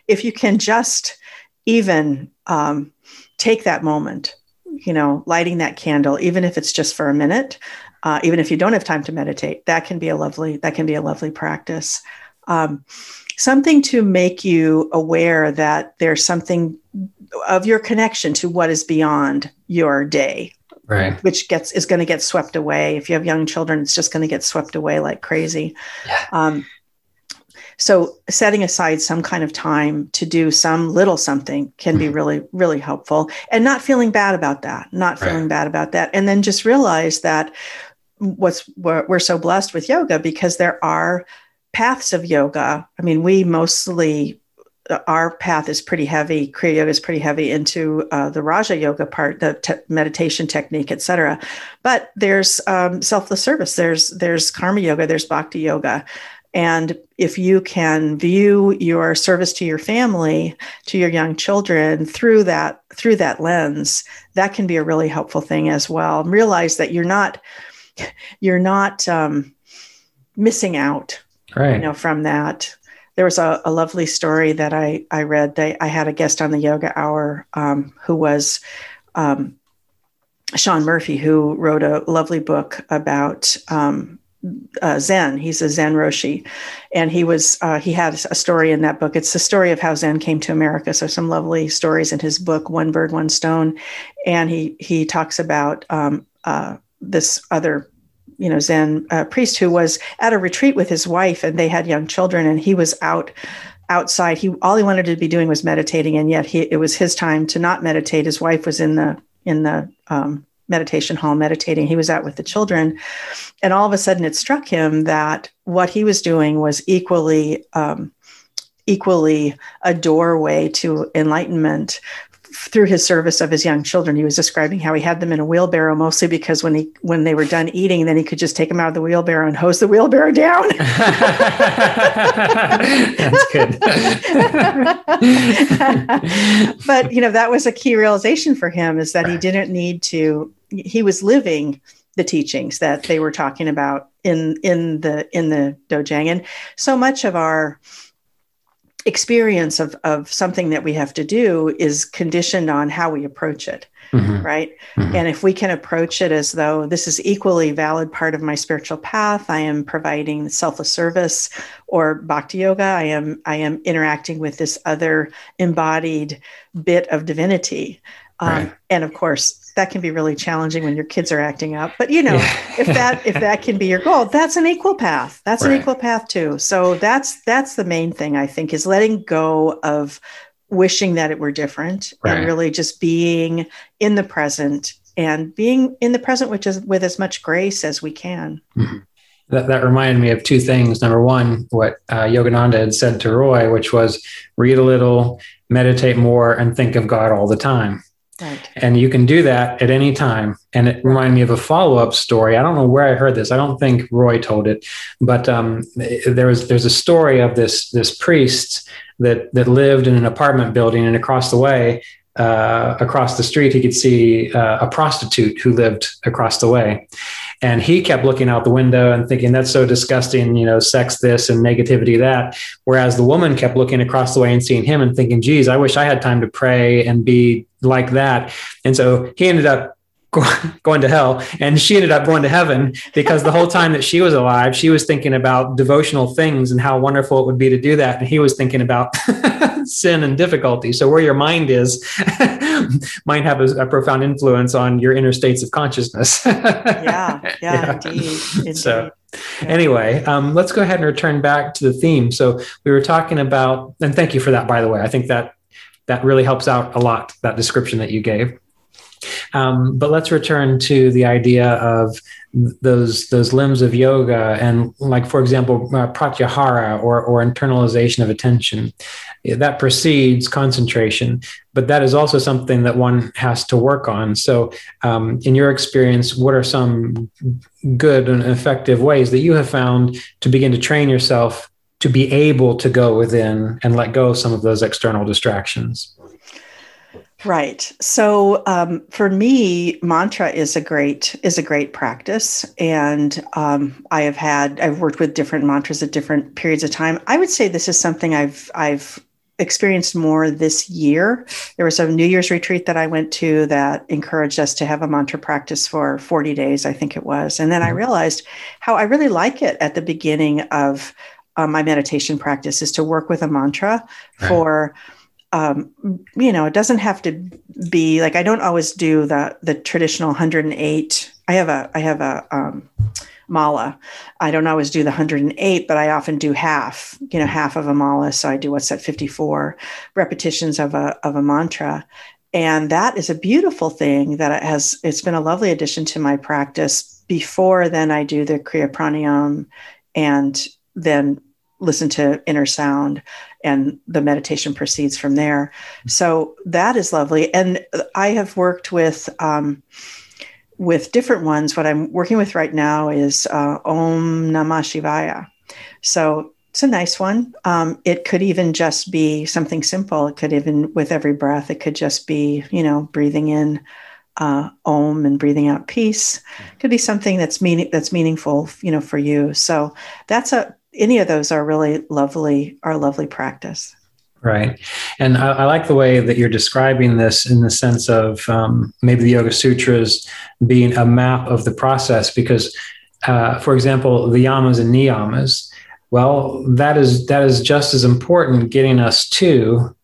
If you can just even um, take that moment, you know, lighting that candle, even if it's just for a minute, uh, even if you don't have time to meditate, that can be a lovely, that can be a lovely practice. Um, something to make you aware that there's something of your connection to what is beyond your day right which gets is going to get swept away if you have young children it's just going to get swept away like crazy yeah. um, so setting aside some kind of time to do some little something can be mm-hmm. really really helpful and not feeling bad about that not right. feeling bad about that and then just realize that what's we're, we're so blessed with yoga because there are paths of yoga i mean we mostly our path is pretty heavy. Kriya Yoga is pretty heavy into uh, the Raja Yoga part, the te- meditation technique, etc. But there's um, selfless service. There's there's Karma Yoga. There's Bhakti Yoga. And if you can view your service to your family, to your young children through that through that lens, that can be a really helpful thing as well. Realize that you're not you're not um, missing out, right. you know, from that there was a, a, lovely story that I, I read. They, I had a guest on the yoga hour um, who was um, Sean Murphy, who wrote a lovely book about um, uh, Zen. He's a Zen Roshi, and he was uh, he had a story in that book. It's the story of how Zen came to America. So some lovely stories in his book, One Bird, One Stone, and he he talks about um, uh, this other you know Zen uh, priest who was at a retreat with his wife, and they had young children, and he was out outside. He all he wanted to be doing was meditating, and yet he, it was his time to not meditate. His wife was in the in the um, meditation hall meditating. He was out with the children. And all of a sudden it struck him that what he was doing was equally, um, equally a doorway to enlightenment through his service of his young children he was describing how he had them in a wheelbarrow mostly because when he when they were done eating then he could just take them out of the wheelbarrow and hose the wheelbarrow down. That's good. But you know that was a key realization for him is that he didn't need to he was living the teachings that they were talking about in in the in the dojang. And so much of our experience of of something that we have to do is conditioned on how we approach it mm-hmm. right mm-hmm. and if we can approach it as though this is equally valid part of my spiritual path i am providing selfless service or bhakti yoga i am i am interacting with this other embodied bit of divinity um, right. and of course that can be really challenging when your kids are acting up but you know yeah. if that if that can be your goal that's an equal path that's right. an equal path too so that's that's the main thing i think is letting go of wishing that it were different right. and really just being in the present and being in the present which is with as much grace as we can mm-hmm. that, that reminded me of two things number one what uh, yogananda had said to roy which was read a little meditate more and think of god all the time Right. And you can do that at any time. And it reminded me of a follow up story. I don't know where I heard this. I don't think Roy told it, but um, there was there's a story of this this priest that that lived in an apartment building, and across the way, uh, across the street, he could see uh, a prostitute who lived across the way. And he kept looking out the window and thinking, that's so disgusting, you know, sex this and negativity that. Whereas the woman kept looking across the way and seeing him and thinking, geez, I wish I had time to pray and be like that. And so he ended up going to hell and she ended up going to heaven because the whole time that she was alive she was thinking about devotional things and how wonderful it would be to do that and he was thinking about sin and difficulty. So where your mind is might have a, a, profound influence on your inner states of consciousness. Yeah, yeah yeah. indeed, indeed. so anyway um, let's go ahead and return back to the theme. So we were talking about and thank you for that by the way. I think that that really helps out a lot that description that you gave. Um, but let's return to the idea of those those limbs of yoga and like for example uh, pratyahara or, or internalization of attention that precedes concentration but that is also something that one has to work on so um, in your experience what are some good and effective ways that you have found to begin to train yourself to be able to go within and let go of some of those external distractions Right. So um, for me, mantra is a great is a great practice, and um, I have had I've worked with different mantras at different periods of time. I would say this is something I've I've experienced more this year. There was a New Year's retreat that I went to that encouraged us to have a mantra practice for 40 days, I think it was, and then I mm-hmm. realized how I really like it at the beginning of uh, my meditation practice is to work with a mantra right. for um, you know, it doesn't have to be like I don't always do the the traditional 108. I have a I have a um, mala. I don't always do the 108, but I often do half. You know, half of a mala. So I do what's that 54 repetitions of a of a mantra, and that is a beautiful thing that it has. It's been a lovely addition to my practice. Before then, I do the Kriya Pranayam, and then listen to inner sound and the meditation proceeds from there. So that is lovely. And I have worked with um, with different ones. What I'm working with right now is uh, Om Namah Shivaya. So it's a nice one. Um, it could even just be something simple. It could even, with every breath, it could just be, you know, breathing in uh, Om and breathing out peace. It could be something that's meaning that's meaningful, you know, for you. So that's a any of those are really lovely, are lovely practice. Right. And I, I, like the way that you're describing this in the sense of um, maybe the Yoga Sutras being a map of the process, because, uh, for example, the yamas and niyamas, well, that is that is just as important getting us to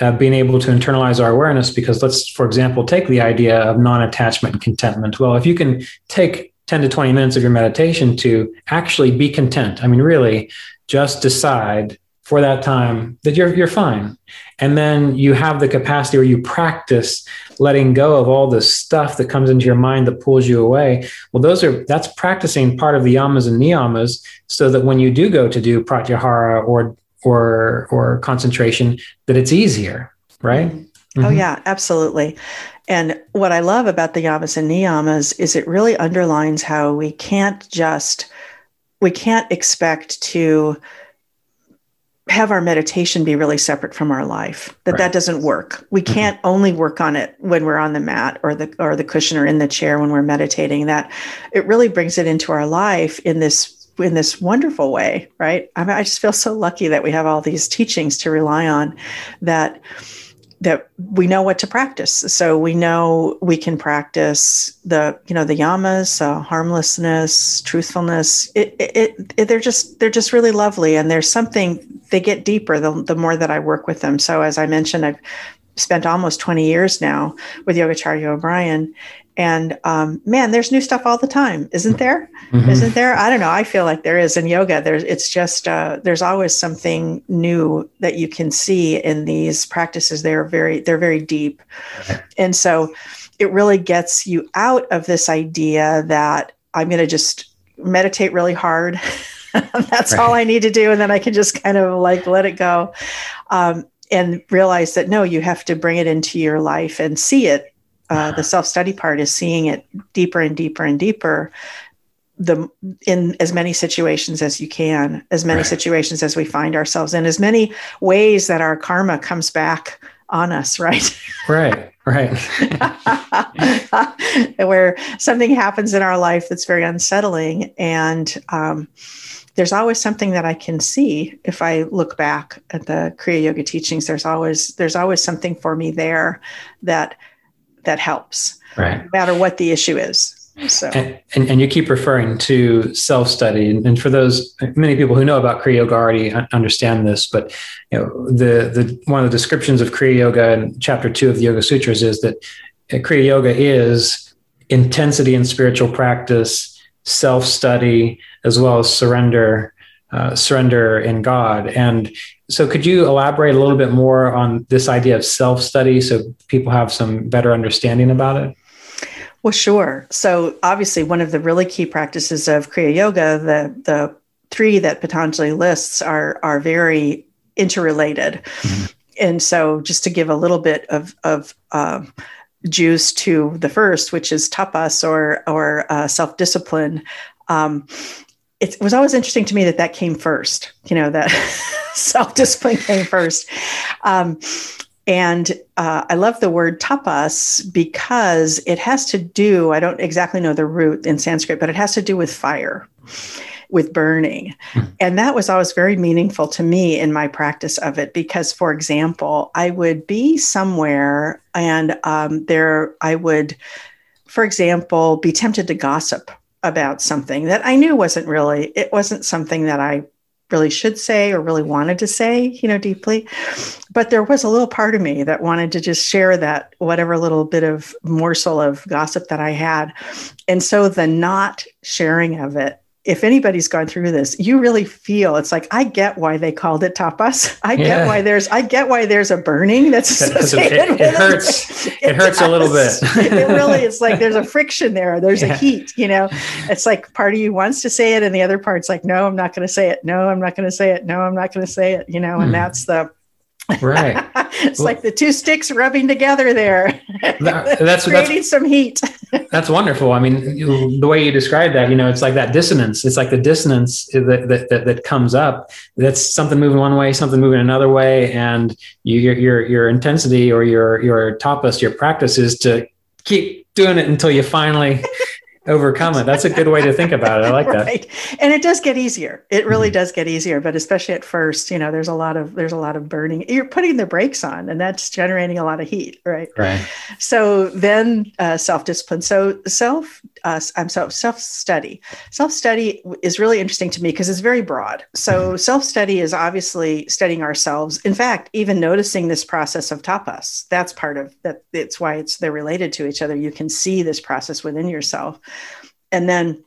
uh, being able to internalize our awareness. Because let's, for example, take the idea of non-attachment and contentment. Well, if you can take 10 to 20 minutes of your meditation to actually be content, I mean, really, just decide for that time that you're you're fine and then you have the capacity where you practice letting go of all the stuff that comes into your mind that pulls you away well those are that's practicing part of the yamas and niyamas so that when you do go to do pratyahara or or or concentration that it's easier right mm-hmm. oh mm-hmm. yeah absolutely and what i love about the yamas and niyamas is it really underlines how we can't just we can't expect to have our meditation be really separate from our life that right. that doesn't work we mm-hmm. can't mm-hmm. only work on it when we're on the mat or the or the cushion or in the chair when we're meditating that it really brings it into our life in this in this wonderful way right I, mean, I just feel so lucky that we have all these teachings to rely on that that we know what to practice. So we know we can practice the you know the yamas, uh, harmlessness, truthfulness. It, it, it, they're just they're just really lovely, and there's something they get deeper the, the more that I work with them. So as I mentioned, I've spent almost 20 years now with Yogacharya O'Brian, and um, man there's new stuff all the time isn't there? Mm-hmm. not there? I don't know. I feel like there is in yoga. There's it's just uh, there's always something new that you can see in these practices. They're very they're very deep. And so it really gets you out of this idea that i'm going to just meditate really hard. That's right. all i need to do and then i can just kind of like let it go um, and realize that no you have to bring it into your life and see it uh, the self study part is seeing it deeper and deeper and deeper the in as many situations as you can as many right. situations as we find ourselves in as many ways that our karma comes back on us right? Right right. Where something happens in our life that's very unsettling and um, there's always something that i can see if i look back at the kriya yoga teachings. There's always there's always something for me there that that helps, right? No matter what the issue is. So, and, and, and you keep referring to self study, and, and, for those many people who know about Kriya Yoga already understand this, but you know the the one of the descriptions of Kriya Yoga in chapter two of the Yoga Sutras is that uh, Kriya Yoga is intensity in spiritual practice, self study, as well as surrender uh, surrender in God. And so, could you elaborate a little bit more on this idea of self study so people have some better understanding about it? Well, sure. So, obviously, one of the really key practices of Kriya Yoga, the, the three that Patanjali lists, are, are very interrelated. Mm-hmm. And so, just to give a little bit of, of uh, juice to the first, which is tapas or, or uh, self discipline. Um, it was always interesting to me that that came first, you know, that self discipline came first. Um, and uh, I love the word tapas because it has to do, I don't exactly know the root in Sanskrit, but it has to do with fire, with burning. Mm-hmm. And that was always very meaningful to me in my practice of it because, for example, I would be somewhere and um, there I would, for example, be tempted to gossip about something that I knew wasn't really, it wasn't something that I really should say or really wanted to say, you know, deeply. But there was a little part of me that wanted to just share that whatever little bit of morsel of gossip that I had. And so the not sharing of it if anybody's gone through this, you really feel it's like I get why they called it tapas. I yeah. get why there's I get why there's a burning that's associated it, it, it hurts. It, it hurts does. a little bit. it really is like there's a friction there. There's yeah. a heat. You know, it's like part of you wants to say it, and the other part's like, no, I'm not going to say it. No, I'm not going to say it. No, I'm not going to say it. You know, and mm. that's the Right. it's well, like the two sticks rubbing together there. That, that's creating that's, some heat. That's wonderful. I mean, you, the way you describe that, you know, it's like that dissonance. It's like the dissonance that, that, that, that, comes up. That's something moving one way, something moving another way. And you, your, your, your intensity or your, your tapas, your practice is to keep doing it until you finally overcome it. That's a good way to think about it. I like right. that. And it does get easier. It really mm-hmm. does get easier, but especially at first, you know, there's a lot of there's a lot of burning. You're putting the brakes on, and that's generating a lot of heat, right? Right. So then uh, self discipline. So self uh, I'm so self study. Self study is really interesting to me because it's very broad. So mm-hmm. self study is obviously studying ourselves. In fact, even noticing this process of tapas. That's part of that. It's why it's they're related to each other. You can see this process within yourself, and then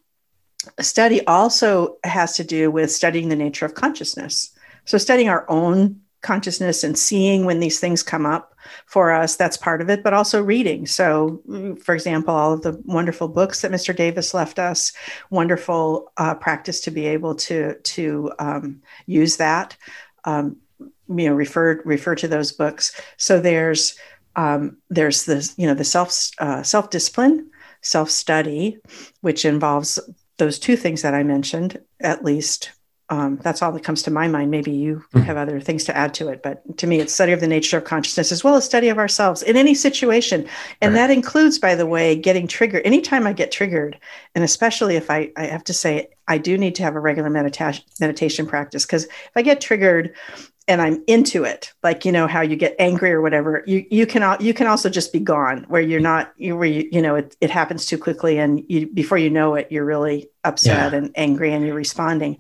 study also has to do with studying the nature of consciousness. So studying our own consciousness and seeing when these things come up for us that's part of it but also reading so for example all of the wonderful books that mr davis left us wonderful uh, practice to be able to to um, use that um, you know refer refer to those books so there's um, there's this you know the self uh, self discipline self study which involves those two things that i mentioned at least um, that's all that comes to my mind. Maybe you mm-hmm. have other things to add to it, but to me, it's study of the nature of consciousness as well as study of ourselves in any situation, and right. that includes, by the way, getting triggered. Anytime I get triggered, and especially if I, I have to say, I do need to have a regular meditation meditation practice because if I get triggered and I'm into it, like you know how you get angry or whatever, you you can you can also just be gone where you're not you where you you know it, it happens too quickly and you before you know it you're really upset yeah. and angry and you're responding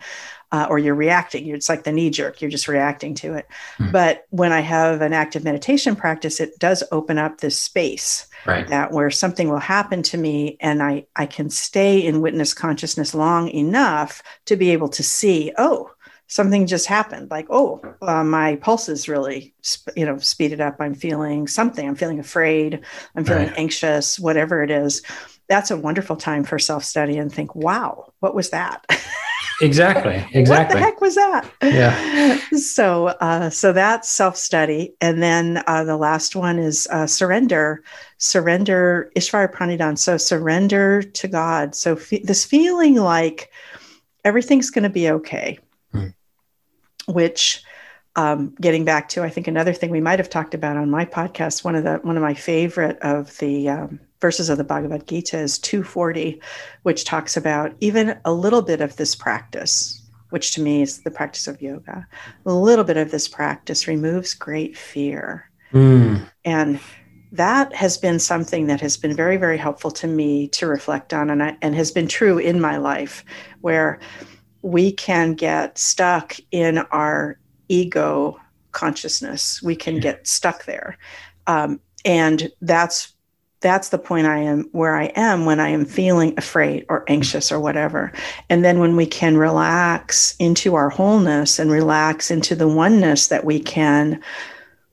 uh, or you're reacting. It's like the knee jerk, you're just reacting to it. Hmm. But when I have an active meditation practice, it does open up this space right. that where something will happen to me and I, I can stay in witness consciousness long enough to be able to see, oh, something just happened like oh uh, my pulse is really you know speeded up. I'm feeling something. I'm feeling afraid. I'm feeling right. anxious whatever it is. That's a wonderful time for self-study and think wow what was that? Exactly exactly what the heck was that? Yeah. So uh, so that's self-study. And then uh, the last one is uh, surrender. Surrender ishvara pranidhan so surrender to god. So fe- this feeling like everything's going to be okay. Which um, getting back to i think another thing we might have talked about on my podcast one of the one of my favorite of the um, verses of the Bhagavad Gita is 240, which talks about even a little bit of this practice, which to me is the practice of yoga. A little bit of this practice removes great fear. Mm. And that has been something that has been very, very helpful to me to reflect on and, I, and has been true in my life, where we can get stuck in our ego consciousness. We can get stuck there. Um, and that's that's the point I am where I am when I am feeling afraid or anxious or whatever. And then when we can relax into our wholeness and relax into the oneness that we can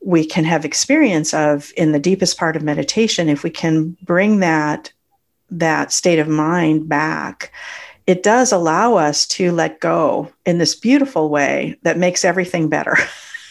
we can have experience of in the deepest part of meditation if we can bring that that state of mind back it does allow us to let go in this beautiful way that makes everything better.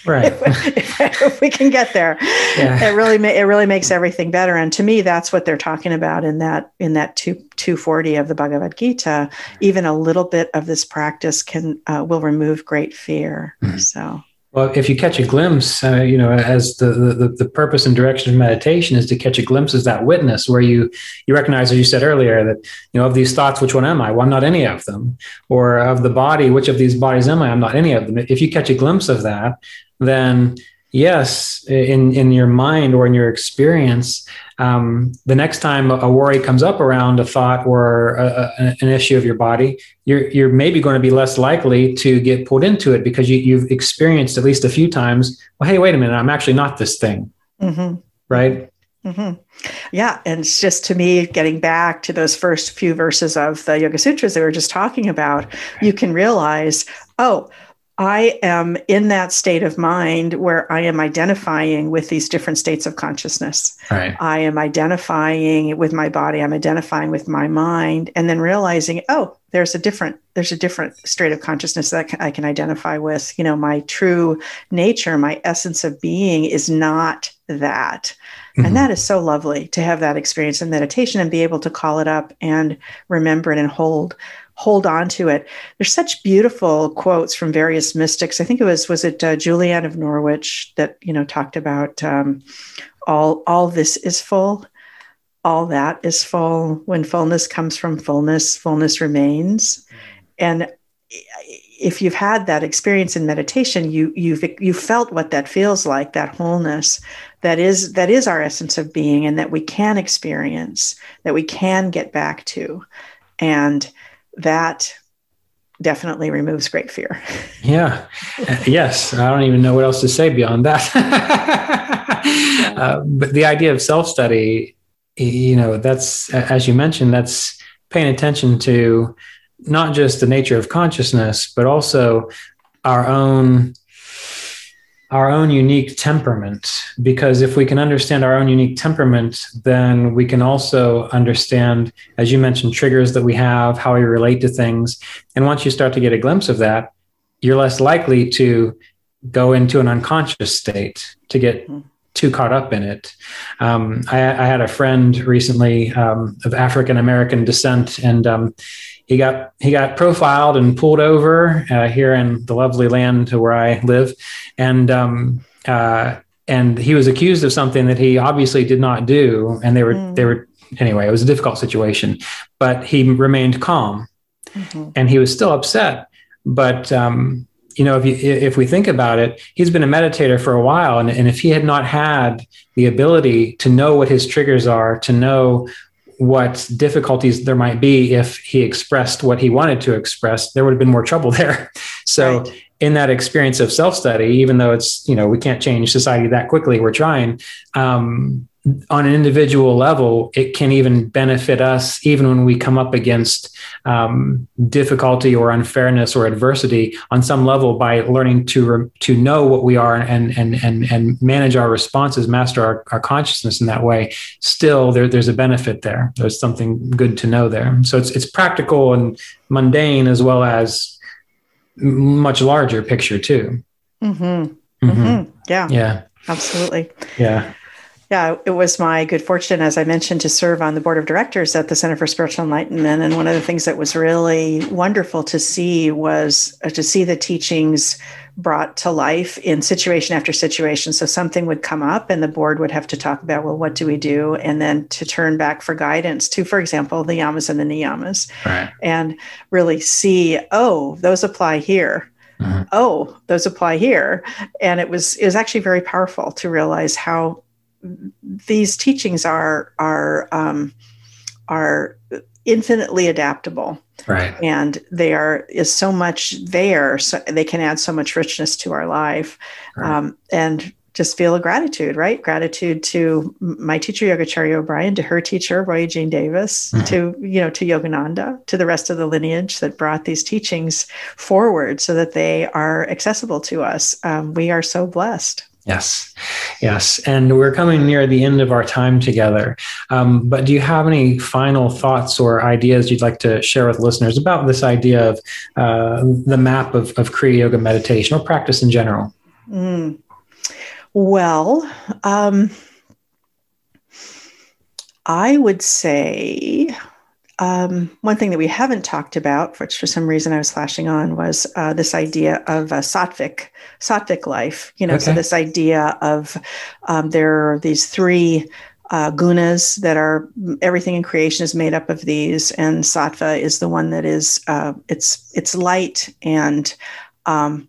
Right. If, if, we can get there yeah. it really it really makes everything better. And to me that's what they're talking about in that in that 2 240 of the bhagavad gita. Even a little bit of this practice can uh, will remove great fear. Mm-hmm. so well, if you catch a glimpse, uh, you know, as the, the the purpose and direction of meditation is to catch a glimpse as that witness, where you you recognize, as you said earlier, that you know of these thoughts, which one am I? Well, I'm not any of them. Or of the body, which of these bodies am I? I'm not any of them. If you catch a glimpse of that, then yes, in in your mind or in your experience, um, the next time a worry comes up around a thought or a, a, an issue of your body, you're you're maybe going to be less likely to get pulled into it because you, you've experienced at least a few times. Well, hey, wait a minute, I'm actually not this thing, mm-hmm. right? Mm-hmm. Yeah. And it's just to me, getting back to those first few verses of the Yoga Sutras that we were just talking about, you can realize, oh, I am in that state of mind where I am identifying with these different states of consciousness. Right. I am identifying with my body, I'm identifying with my mind, and then realizing, oh, there's a different there's a different state of consciousness that I can identify with. You know, my true nature, my essence of being is not that. Mm-hmm. And that is so lovely to have that experience in meditation and be able to call it up and remember it and hold hold on to it. There's such beautiful quotes from various mystics. I think it was was it uh, Julian of Norwich that you know talked about um, all all this is full. all that is full. When fullness comes from fullness, fullness remains. And if you've had that experience in meditation, you you've you felt what that feels like, that wholeness, that is that is our essence of being, and that we can experience, that we can get back to, and that definitely removes great fear. Yeah. yes. I don't even know what else to say beyond that. uh, but the idea of self study, you know, that's, as you mentioned, that's paying attention to not just the nature of consciousness, but also our own our own unique temperament. Because if we can understand our own unique temperament then we can also understand as you mentioned triggers that we have how we relate to things. And once you start to get a glimpse of that you're less likely to go into an unconscious state to get hmm. too caught up in it. Um, I, I, had a friend recently um, of african american descent and um, he got he got profiled and pulled over uh, here in the lovely land to where I live, and um, uh, and he was accused of something that he obviously did not do, and they were mm. they were anyway. It was a difficult situation, but he remained calm, mm-hmm. and he was still upset. But um, you know, if you, if we think about it, he's been a meditator for a while, and, and if he had not had the ability to know what his triggers are, to know what difficulties there might be if he expressed what he wanted to express, there would have been more trouble there. So, right. in that experience of self study, even though it's, you know, we can't change society that quickly, we're trying. Um, on an individual level, it can even benefit us, even when we come up against um, difficulty or unfairness or adversity on some level, by learning to re- to know what we are and and and and manage our responses, master our, our consciousness in that way. Still, there, there's a benefit there. There's something good to know there. So it's it's practical and mundane as well as much larger picture too. Mm-hmm. Mm-hmm. Yeah. Yeah. Absolutely. Yeah. Yeah, it was my good fortune, as I mentioned, to serve on the board of directors at the Center for Spiritual Enlightenment. And one of the things that was really wonderful to see was uh, to see the teachings brought to life in situation after situation. So something would come up, and the board would have to talk about, well, what do we do? And then to turn back for guidance to, for example, the yamas and the niyamas, right. and really see, oh, those apply here. Mm-hmm. Oh, those apply here, and it was it was actually very powerful to realize how these teachings are are um, are infinitely adaptable. Right. And they are is so much there so they can add so much richness to our life. Right. um, and just feel a gratitude right? Gratitude to my teacher yogacharya o'brian to her teacher roy eugene davis mm-hmm. to you know to yogananda to the rest of the lineage that brought these teachings forward so that they are accessible to us. Um, we are so blessed Yes, yes. And we're coming near the end of our time together. Um, but do you have any final thoughts or ideas you'd like to share with listeners about this idea of uh, the map of, of Kriya Yoga meditation or practice in general? Mm. Well, um, I would say um, one thing that we haven't talked about, which for some reason I was flashing on, was uh, this idea of a sattvic, sattvic life. You know, okay. so this idea of um, there are these three uh, gunas that are everything in creation is made up of these, and sattva is the one that is uh, it's it's light and um,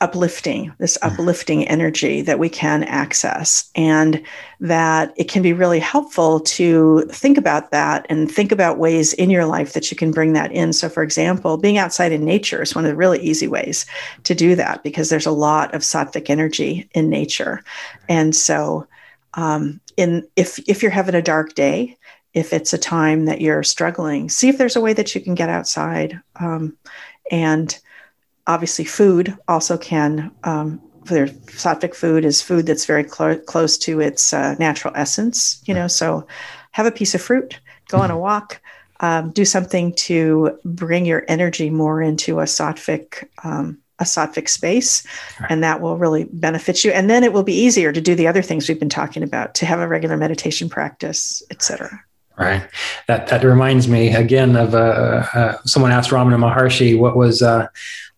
uplifting, this mm. uplifting energy that we can access. And that it can be really helpful to think about that and think about ways in your life that you can bring that in. So, for example, being outside in nature is one of the really easy ways to do that because there's a lot of sattvic energy in nature. And so, um, in if if you're having a dark day, if it's a time that you're struggling, see if there's a way that you can get outside. Um, and obviously food also can um, their sattvic food is food that's very cl- close to its uh, natural essence you know so have a piece of fruit go on a mm-hmm. walk um, do something to bring your energy more into a sattvic um, a sattvic space and that will really benefit you. And then it will be easier to do the other things we've been talking about to have a regular meditation practice etc Right. That that reminds me again of uh, uh, someone asked Ramana Maharshi what was uh,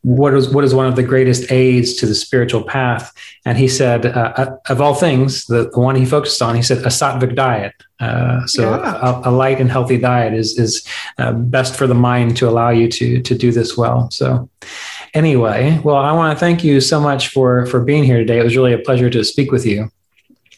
what is what is one of the greatest aids to the spiritual path, and he said uh, uh, of all things, the, the, one he focused on, he said a sattvic diet. Uh, so yeah. a, a, light and healthy diet is is best for the mind to allow you to to do this well. So anyway, well, I want to thank you so much for for being here today. It was really a pleasure to speak with you.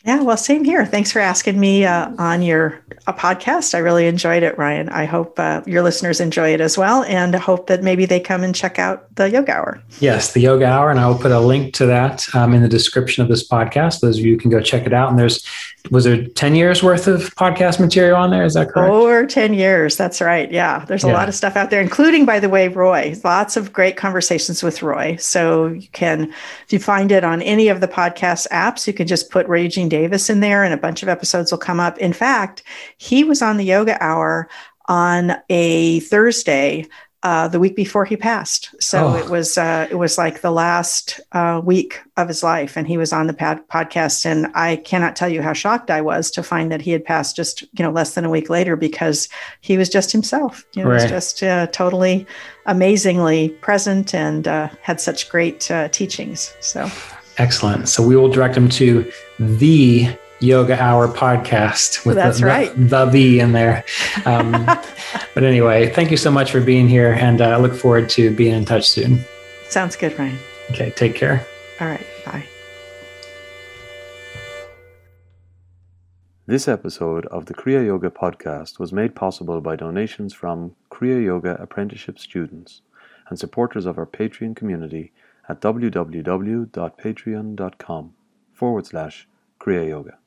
Yeah, well, same here. Thanks for asking me uh, on your a podcast. I really enjoyed it, Ryan. I hope uh, your listeners enjoy it as well, and hope that maybe they come and check out the Yoga Hour. Yes, the Yoga Hour, and I will put a link to that um, in the description of this podcast. Those of you can go check it out. And there's was there 10 years worth of podcast material on there is that correct over 10 years that's right yeah there's a yeah. lot of stuff out there including by the way roy lots of great conversations with roy so you can if you find it on any of the podcast apps you can just put eugene davis in there and a bunch of episodes will come up in fact he was on the yoga hour on a thursday uh, the week before he passed. So oh. it was uh, it was like the last uh, week of his life, and he was on the pad- podcast. And I cannot tell you how shocked I was to find that he had passed just you know less than a week later because he was just himself. You know, right. was just uh, totally amazingly present and uh, had such great uh, teachings. So excellent. So we will direct them to the Yoga Hour podcast with That's the, right. the, the V in there. Um, but anyway, thank you so much for being here, and uh, I look forward to being in touch soon. Sounds good, Ryan. Okay, take care. All right, bye. This episode of the Kriya Yoga podcast was made possible by donations from Kriya Yoga apprenticeship students and supporters of our Patreon community at www.patreon.com forward slash Kriya Yoga.